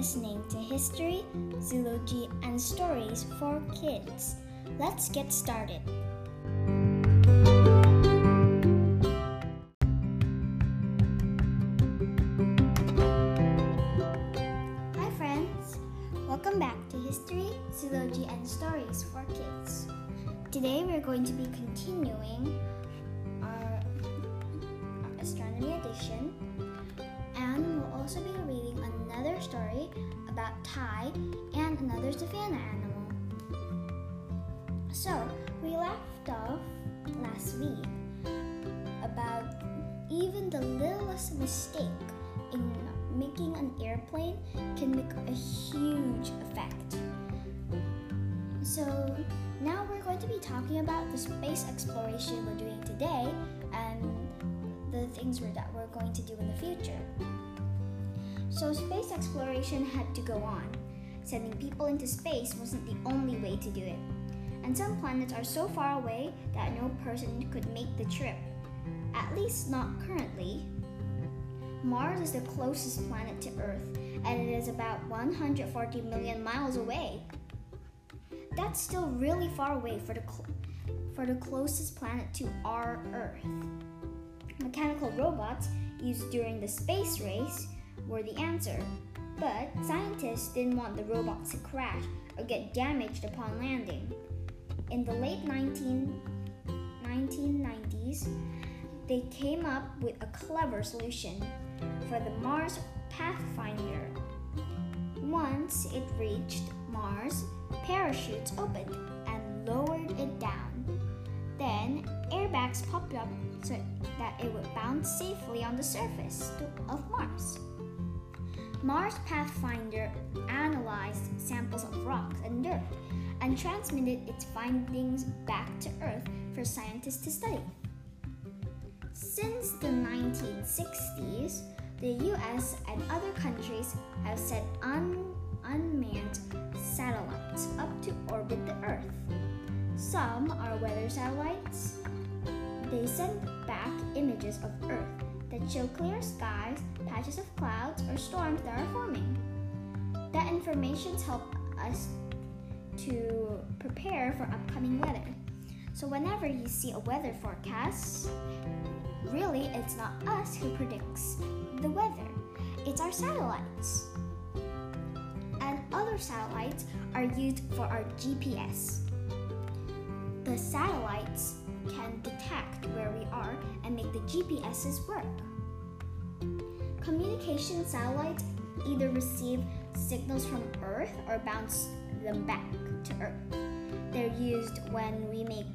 listening to History, Zoology, and Stories for Kids. Let's get started. Hi, friends. Welcome back to History, Zoology, and Stories for Kids. Today we're going to be continuing our, astronomy edition, about Ty and another savanna animal. So, we left off last week about even the littlest mistake in making an airplane can make a huge effect. So, now we're going to be talking about the space exploration we're doing today and the things that we're going to do in the future. So, space exploration had to go on. Sending people into space wasn't the only way to do it. And some planets are so far away that no person could make the trip. At least not currently. Mars is the closest planet to Earth, and it is about 140 million miles away. That's still really far away for the, cl- for the closest planet to our Earth. Mechanical robots used during the space race were the answer, but scientists didn't want the robots to crash or get damaged upon landing. In the late 19, 1990s, they came up with a clever solution for the Mars Pathfinder. Once it reached Mars, parachutes opened and lowered it down. Then airbags popped up so that it would bounce safely on the surface of Mars. Mars Pathfinder analyzed samples of rocks and dirt and transmitted its findings back to Earth for scientists to study. Since the 1960s, the US and other countries have sent un- unmanned satellites up to orbit the Earth. Some are weather satellites. They send back images of Earth that show clear skies, patches of clouds, or storms that are forming. That information helps us to prepare for upcoming weather. So whenever you see a weather forecast, really it's not us who predicts the weather. It's our satellites. And other satellites are used for our GPS. The satellites can detect where we are and make the GPSs work. Communication satellites either receive signals from Earth or bounce them back to Earth. They're used when we make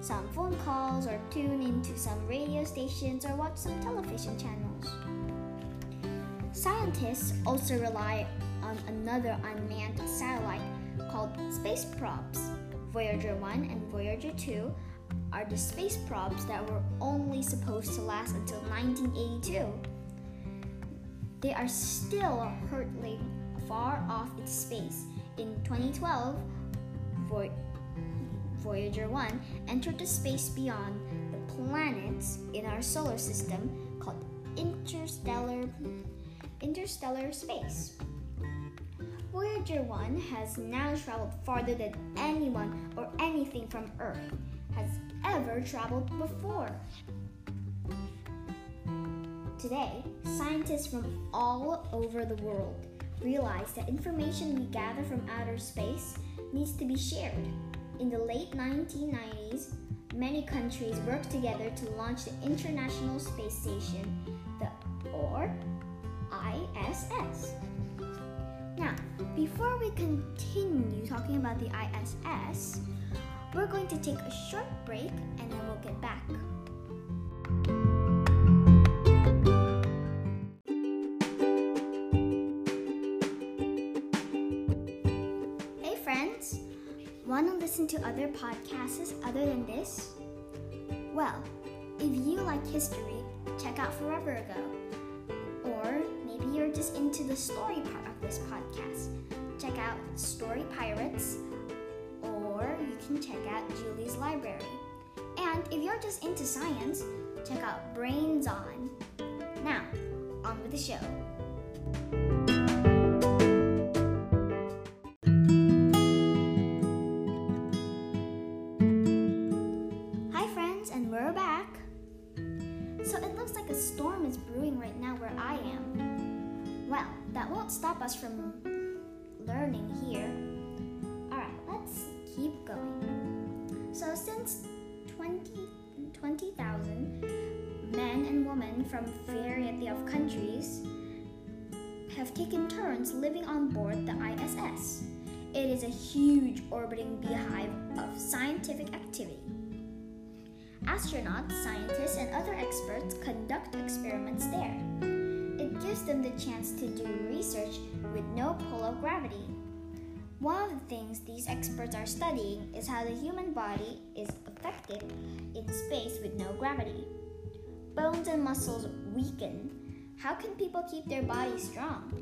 some phone calls or tune into some radio stations or watch some television channels. Scientists also rely on another unmanned satellite called space probes. Voyager 1 and Voyager 2 are the space probes that were only supposed to last until 1982. They are still hurtling far off into space. In 2012, Voy- Voyager 1 entered the space beyond the planets in our solar system called interstellar interstellar space. Voyager 1 has now traveled farther than anyone or anything from Earth has ever traveled before. Today, scientists from all over the world realize that information we gather from outer space needs to be shared. In the late 1990s, many countries worked together to launch the International Space Station, the or ISS. Now, before we continue talking about the ISS, we're going to take a short break and then we'll get back. Hey friends, want to listen to other podcasts other than this? Well, if you like history, check out Forever Ago. Or maybe you're just into the story part of this podcast. Check out Story Pirates, you can check out Julie's library. And if you're just into science, check out Brains On. Now, on with the show. Hi, friends, and we're back. So it looks like a storm is brewing right now where I am. Well, that won't stop us from 20 20,000 men and women from a variety of countries have taken turns living on board the ISS. It is a huge orbiting beehive of scientific activity. Astronauts, scientists, and other experts conduct experiments there. It gives them the chance to do research with no pull of gravity. One of the things these experts are studying is how the human body is affected in space with no gravity. Bones and muscles weaken. How can people keep their bodies strong?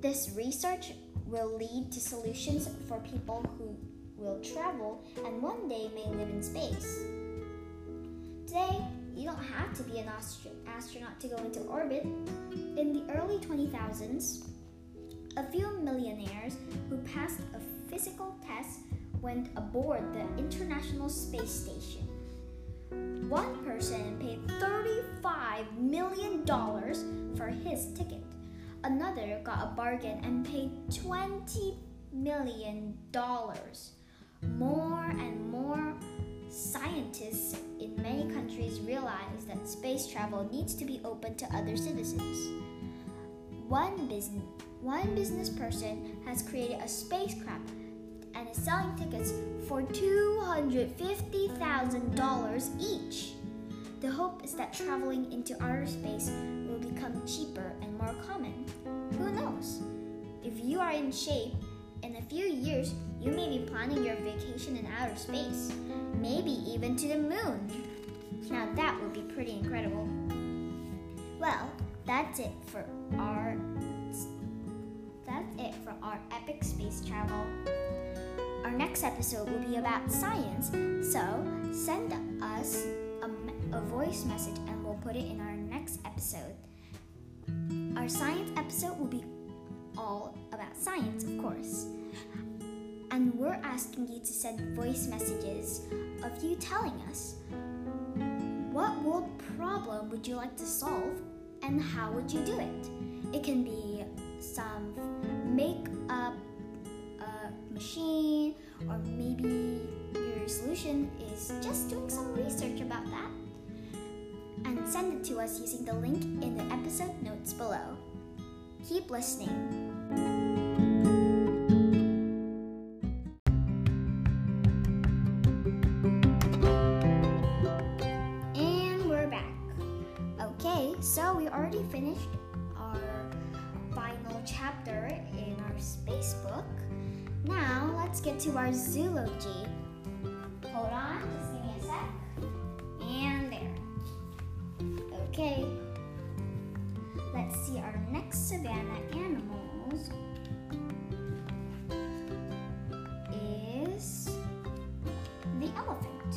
This research will lead to solutions for people who will travel and one day may live in space. Today, you don't have to be an astronaut to go into orbit. In the early 2000s, a few millionaires who passed a physical test went aboard the International Space Station. One person paid $35 million for his ticket. Another got a bargain and paid $20 million. More and more scientists in many countries realize that space travel needs to be open to other citizens. One business, one business person has created a spacecraft and is selling tickets for $250,000 each. The hope is that traveling into outer space will become cheaper and more common. Who knows? If you are in shape, in a few years, you may be planning your vacation in outer space, maybe even to the moon. Now that would be pretty incredible. Well, that's it for our epic space travel. Our next episode will be about science, so send us a, a voice message and we'll put it in our next episode. Our science episode will be all about science, of course. And we're asking you to send voice messages of you telling us what world problem would you like to solve and how would you do it? It can be some make machine, or maybe your solution is just doing some research about that. And send it to us using the link in the episode notes below. Keep listening. To our zoology. Hold on, just give me a sec. And there. Okay. Let's see our next savanna animals. Is the elephant.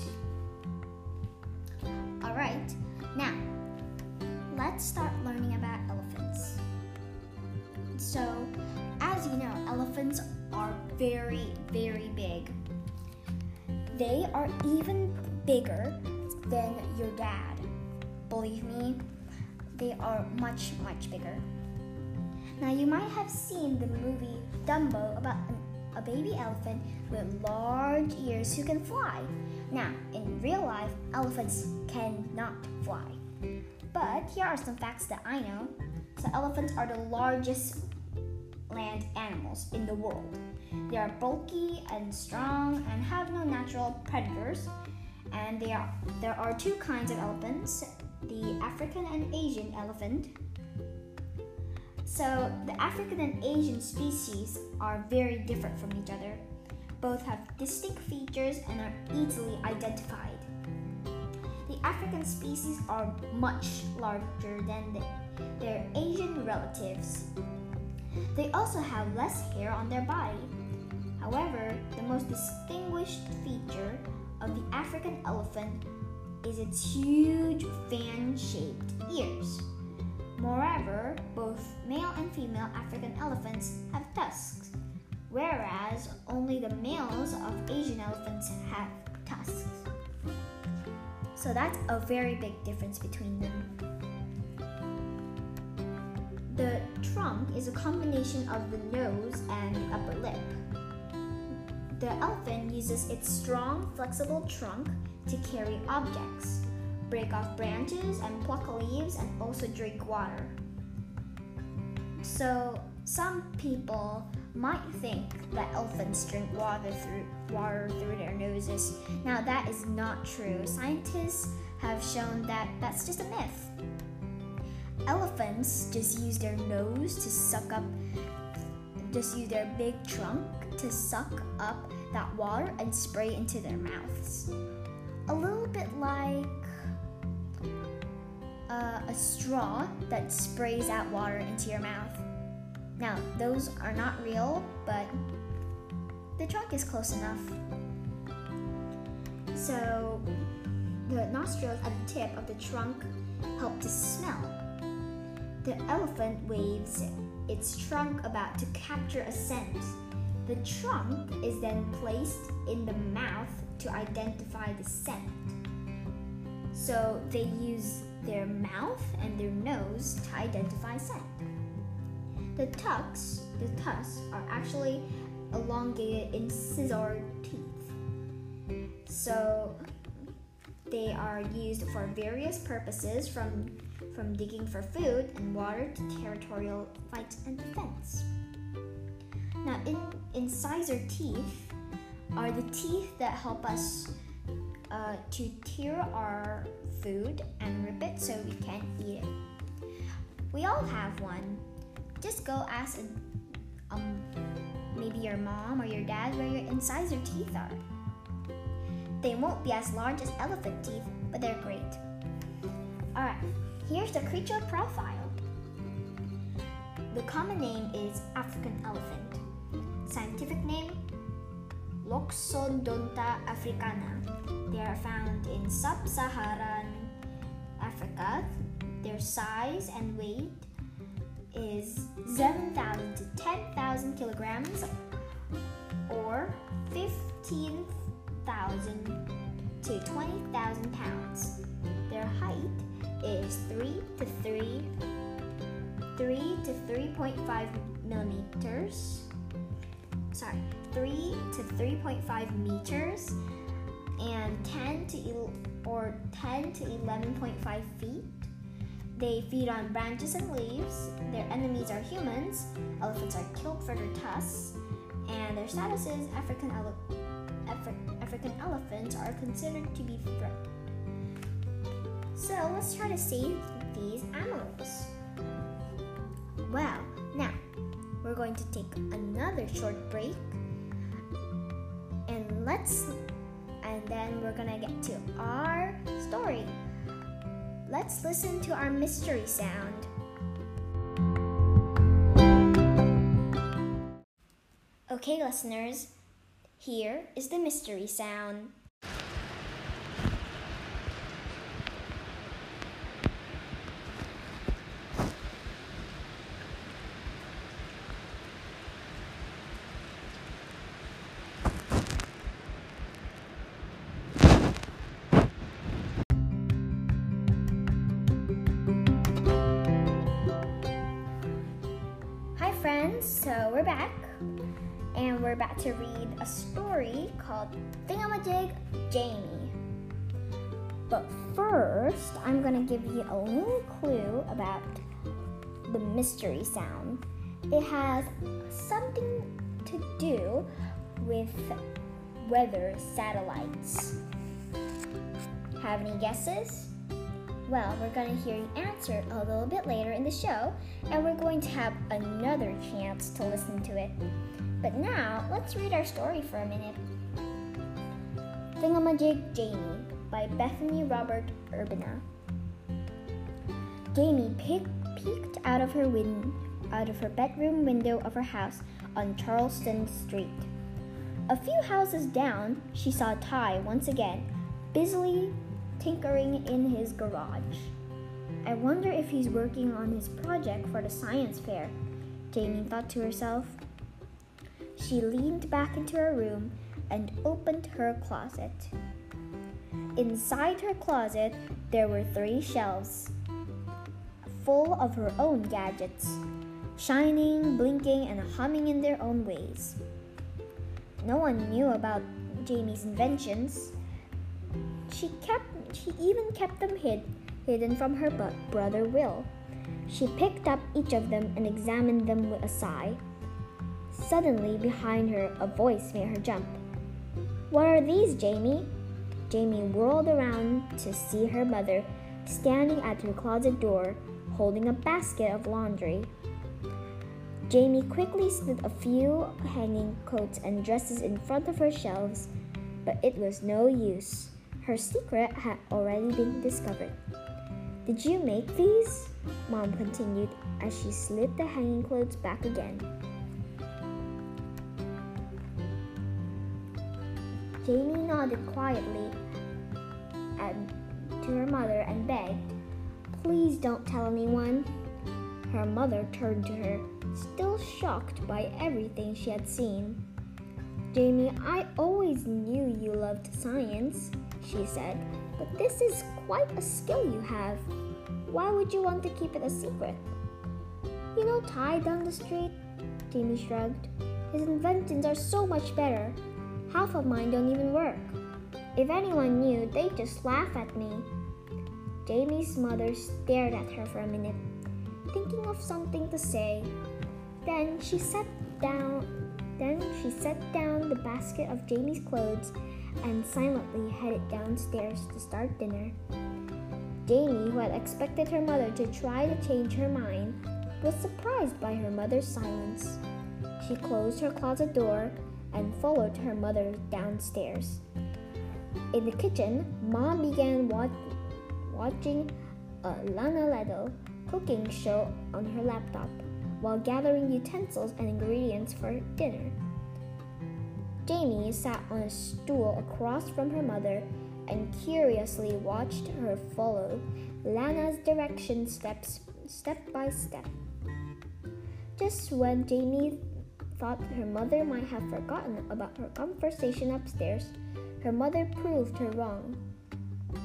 Alright, now let's start learning about elephants. So, as you know, elephants very, very big. They are even bigger than your dad. Believe me, they are much, much bigger. Now, you might have seen the movie Dumbo about a baby elephant with large ears who can fly. Now, in real life, elephants cannot fly. But here are some facts that I know. So, elephants are the largest land animals in the world. They are bulky and strong and have no natural predators. And they are, there are two kinds of elephants the African and Asian elephant. So, the African and Asian species are very different from each other. Both have distinct features and are easily identified. The African species are much larger than the, their Asian relatives. They also have less hair on their body. However, the most distinguished feature of the African elephant is its huge fan shaped ears. Moreover, both male and female African elephants have tusks, whereas only the males of Asian elephants have tusks. So that's a very big difference between them. The trunk is a combination of the nose and the upper lip. The elephant uses its strong, flexible trunk to carry objects, break off branches, and pluck leaves, and also drink water. So, some people might think that elephants drink water through water through their noses. Now that is not true. Scientists have shown that that's just a myth. Elephants just use their nose to suck up just use their big trunk to suck up that water and spray into their mouths. A little bit like uh, a straw that sprays out water into your mouth. Now, those are not real, but the trunk is close enough. So, the nostrils at the tip of the trunk help to smell. The elephant waves its trunk about to capture a scent. The trunk is then placed in the mouth to identify the scent. So they use their mouth and their nose to identify scent. The tusks, the tusks are actually elongated incisor teeth. So they are used for various purposes from from digging for food and water to territorial fight and defense. Now, in, incisor teeth are the teeth that help us uh, to tear our food and rip it so we can't eat it. We all have one. Just go ask a, um, maybe your mom or your dad where your incisor teeth are. They won't be as large as elephant teeth, but they're great. Alright, Here's the creature profile. The common name is African elephant. Scientific name Loxodonta africana. They are found in sub-Saharan Africa. Their size and weight is 7,000 to 10,000 kilograms or 15,000 to 20,000 pounds. Their height is 3 to 3 3 to 3.5 millimeters. Sorry 3 to 3.5 meters and 10 to or 10 to 11.5 feet. They feed on branches and leaves. Their enemies are humans. Elephants are killed for their tusks. And their status is african, ele- Afri- african elephants are considered to be threatened so let's try to save these animals. Well, now we're going to take another short break and let's and then we're gonna get to our story. Let's listen to our mystery sound. Okay, listeners, here is the mystery sound. So we're back and we're about to read a story called Thingamajig Jamie. But first, I'm gonna give you a little clue about the mystery sound. It has something to do with weather satellites. Have any guesses? Well, we're going to hear the answer a little bit later in the show, and we're going to have another chance to listen to it. But now, let's read our story for a minute. Thingamajig Jamie by Bethany Robert Urbina. Jamie peeked out of her win- out of her bedroom window of her house on Charleston Street. A few houses down, she saw Ty once again, busily tinkering in his garage. I wonder if he's working on his project for the science fair, Jamie thought to herself. She leaned back into her room and opened her closet. Inside her closet, there were three shelves full of her own gadgets, shining, blinking, and humming in their own ways. No one knew about Jamie's inventions. She kept she even kept them hid, hidden from her brother Will. She picked up each of them and examined them with a sigh. Suddenly, behind her, a voice made her jump. What are these, Jamie? Jamie whirled around to see her mother standing at her closet door holding a basket of laundry. Jamie quickly slid a few hanging coats and dresses in front of her shelves, but it was no use. Her secret had already been discovered. Did you make these? Mom continued as she slid the hanging clothes back again. Jamie nodded quietly and to her mother and begged, Please don't tell anyone. Her mother turned to her, still shocked by everything she had seen. Jamie, I always knew you loved science, she said, but this is quite a skill you have. Why would you want to keep it a secret? You know Ty down the street? Jamie shrugged. His inventions are so much better. Half of mine don't even work. If anyone knew, they'd just laugh at me. Jamie's mother stared at her for a minute, thinking of something to say. Then she sat down. Then she set down the basket of Jamie's clothes and silently headed downstairs to start dinner. Jamie, who had expected her mother to try to change her mind, was surprised by her mother's silence. She closed her closet door and followed her mother downstairs. In the kitchen, Mom began wat- watching a Lana Ladle cooking show on her laptop while gathering utensils and ingredients for dinner. Jamie sat on a stool across from her mother and curiously watched her follow Lana's direction steps step by step. Just when Jamie thought her mother might have forgotten about her conversation upstairs, her mother proved her wrong.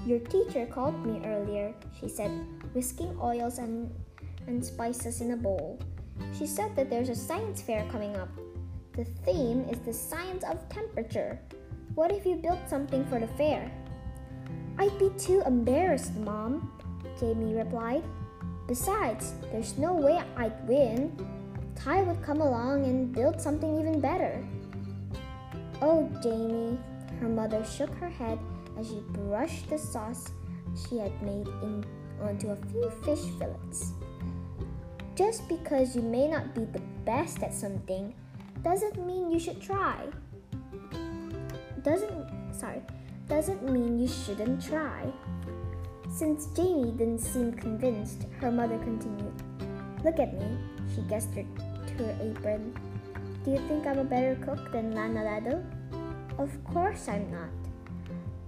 Your teacher called me earlier, she said, whisking oils and, and spices in a bowl. She said that there's a science fair coming up. The theme is the science of temperature. What if you built something for the fair? I'd be too embarrassed, Mom, Jamie replied. Besides, there's no way I'd win. Ty would come along and build something even better. Oh, Jamie, her mother shook her head as she brushed the sauce she had made in, onto a few fish fillets. Just because you may not be the best at something doesn't mean you should try. Doesn't sorry, doesn't mean you shouldn't try. Since Jamie didn't seem convinced, her mother continued. Look at me, she gestured to her apron. Do you think I'm a better cook than Lana Ladle? Of course I'm not.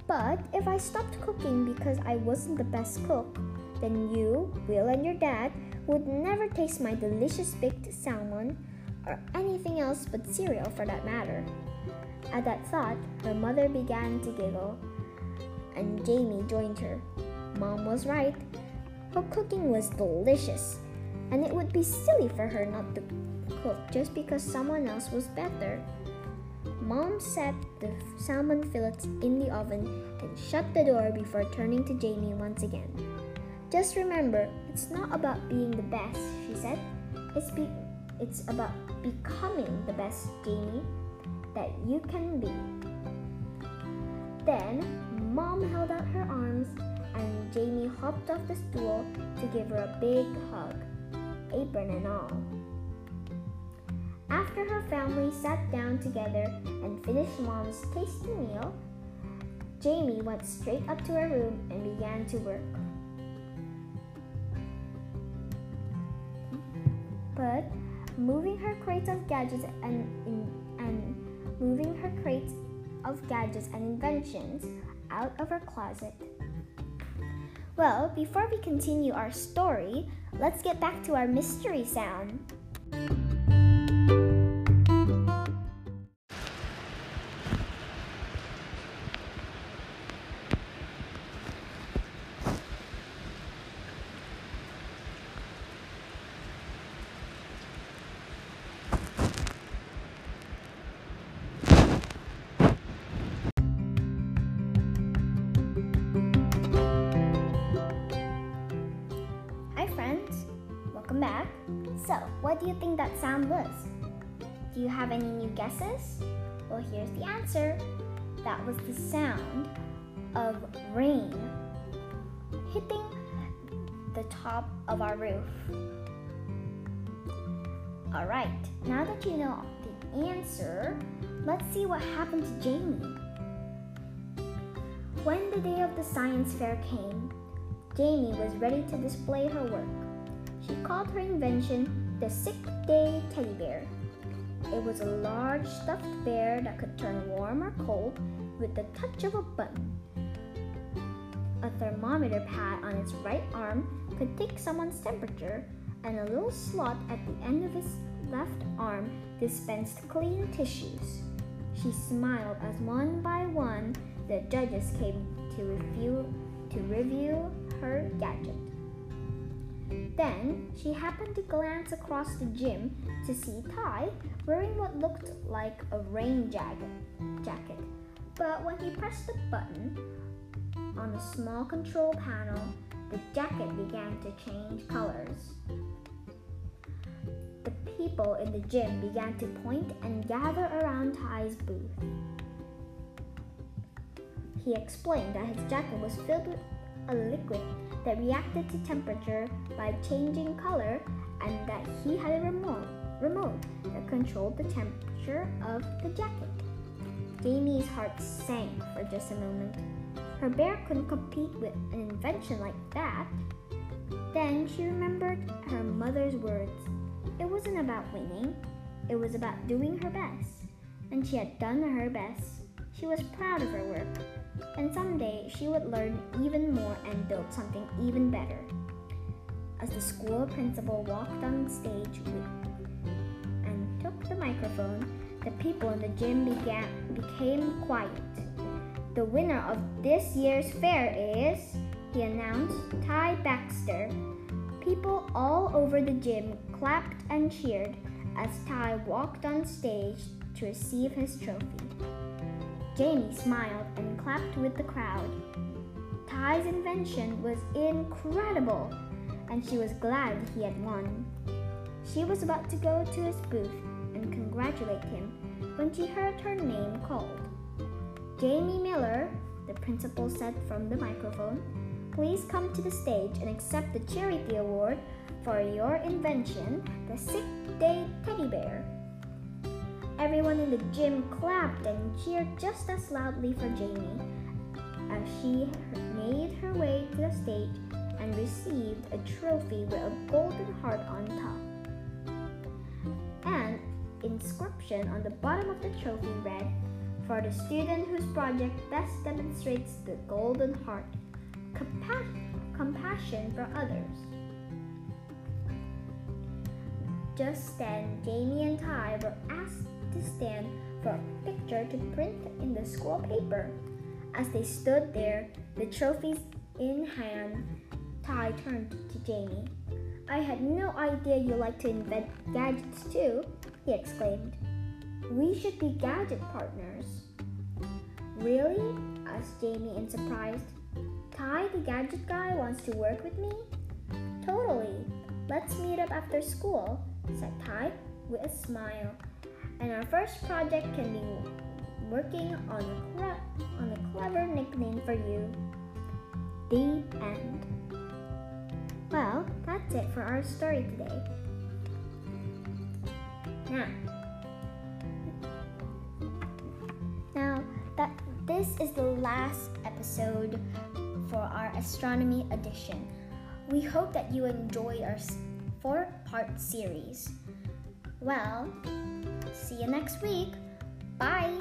But if I stopped cooking because I wasn't the best cook, then you, Will, and your dad would never taste my delicious baked salmon or anything else but cereal for that matter. At that thought, her mother began to giggle, and Jamie joined her. Mom was right. Her cooking was delicious, and it would be silly for her not to cook just because someone else was better. Mom set the salmon fillets in the oven and shut the door before turning to Jamie once again. Just remember, it's not about being the best, she said. It's, be- it's about becoming the best, Jamie, that you can be. Then, Mom held out her arms and Jamie hopped off the stool to give her a big hug, apron and all. After her family sat down together and finished Mom's tasty meal, Jamie went straight up to her room and began to work. But moving her crates of gadgets and, and moving her crates of gadgets and inventions out of her closet. Well, before we continue our story, let's get back to our mystery sound. So, what do you think that sound was? Do you have any new guesses? Well, here's the answer. That was the sound of rain hitting the top of our roof. Alright, now that you know the answer, let's see what happened to Jamie. When the day of the science fair came, Jamie was ready to display her work. She called her invention the Sick Day Teddy Bear. It was a large stuffed bear that could turn warm or cold with the touch of a button. A thermometer pad on its right arm could take someone's temperature, and a little slot at the end of his left arm dispensed clean tissues. She smiled as one by one the judges came to review to review her gadget. Then she happened to glance across the gym to see Ty wearing what looked like a rain jacket. But when he pressed the button on the small control panel, the jacket began to change colors. The people in the gym began to point and gather around Ty's booth. He explained that his jacket was filled with a liquid that reacted to temperature by changing color and that he had a remote, remote that controlled the temperature of the jacket. Jamie's heart sank for just a moment. Her bear couldn't compete with an invention like that. Then she remembered her mother's words. It wasn't about winning, it was about doing her best. And she had done her best. She was proud of her work and someday she would learn even more and build something even better. As the school principal walked on stage and took the microphone, the people in the gym began, became quiet. The winner of this year's fair is, he announced, Ty Baxter. People all over the gym clapped and cheered as Ty walked on stage to receive his trophy. Jamie smiled and clapped with the crowd. Ty's invention was incredible, and she was glad he had won. She was about to go to his booth and congratulate him when she heard her name called. Jamie Miller, the principal said from the microphone, please come to the stage and accept the charity award for your invention, the Sick Day Teddy Bear. Everyone in the gym clapped and cheered just as loudly for Jamie as she made her way to the stage and received a trophy with a golden heart on top. An inscription on the bottom of the trophy read, For the student whose project best demonstrates the golden heart, compa- compassion for others. Just then, Jamie and Ty were asked to stand for a picture to print in the school paper. As they stood there, the trophies in hand, Ty turned to Jamie. I had no idea you like to invent gadgets too, he exclaimed. We should be gadget partners. Really? asked Jamie in surprise. Ty, the gadget guy, wants to work with me? Totally. Let's meet up after school, said Ty with a smile and our first project can be working on a, cre- on a clever nickname for you. The end. Well, that's it for our story today. Now, now that this is the last episode for our astronomy edition. We hope that you enjoyed our four-part series. Well, See you next week. Bye.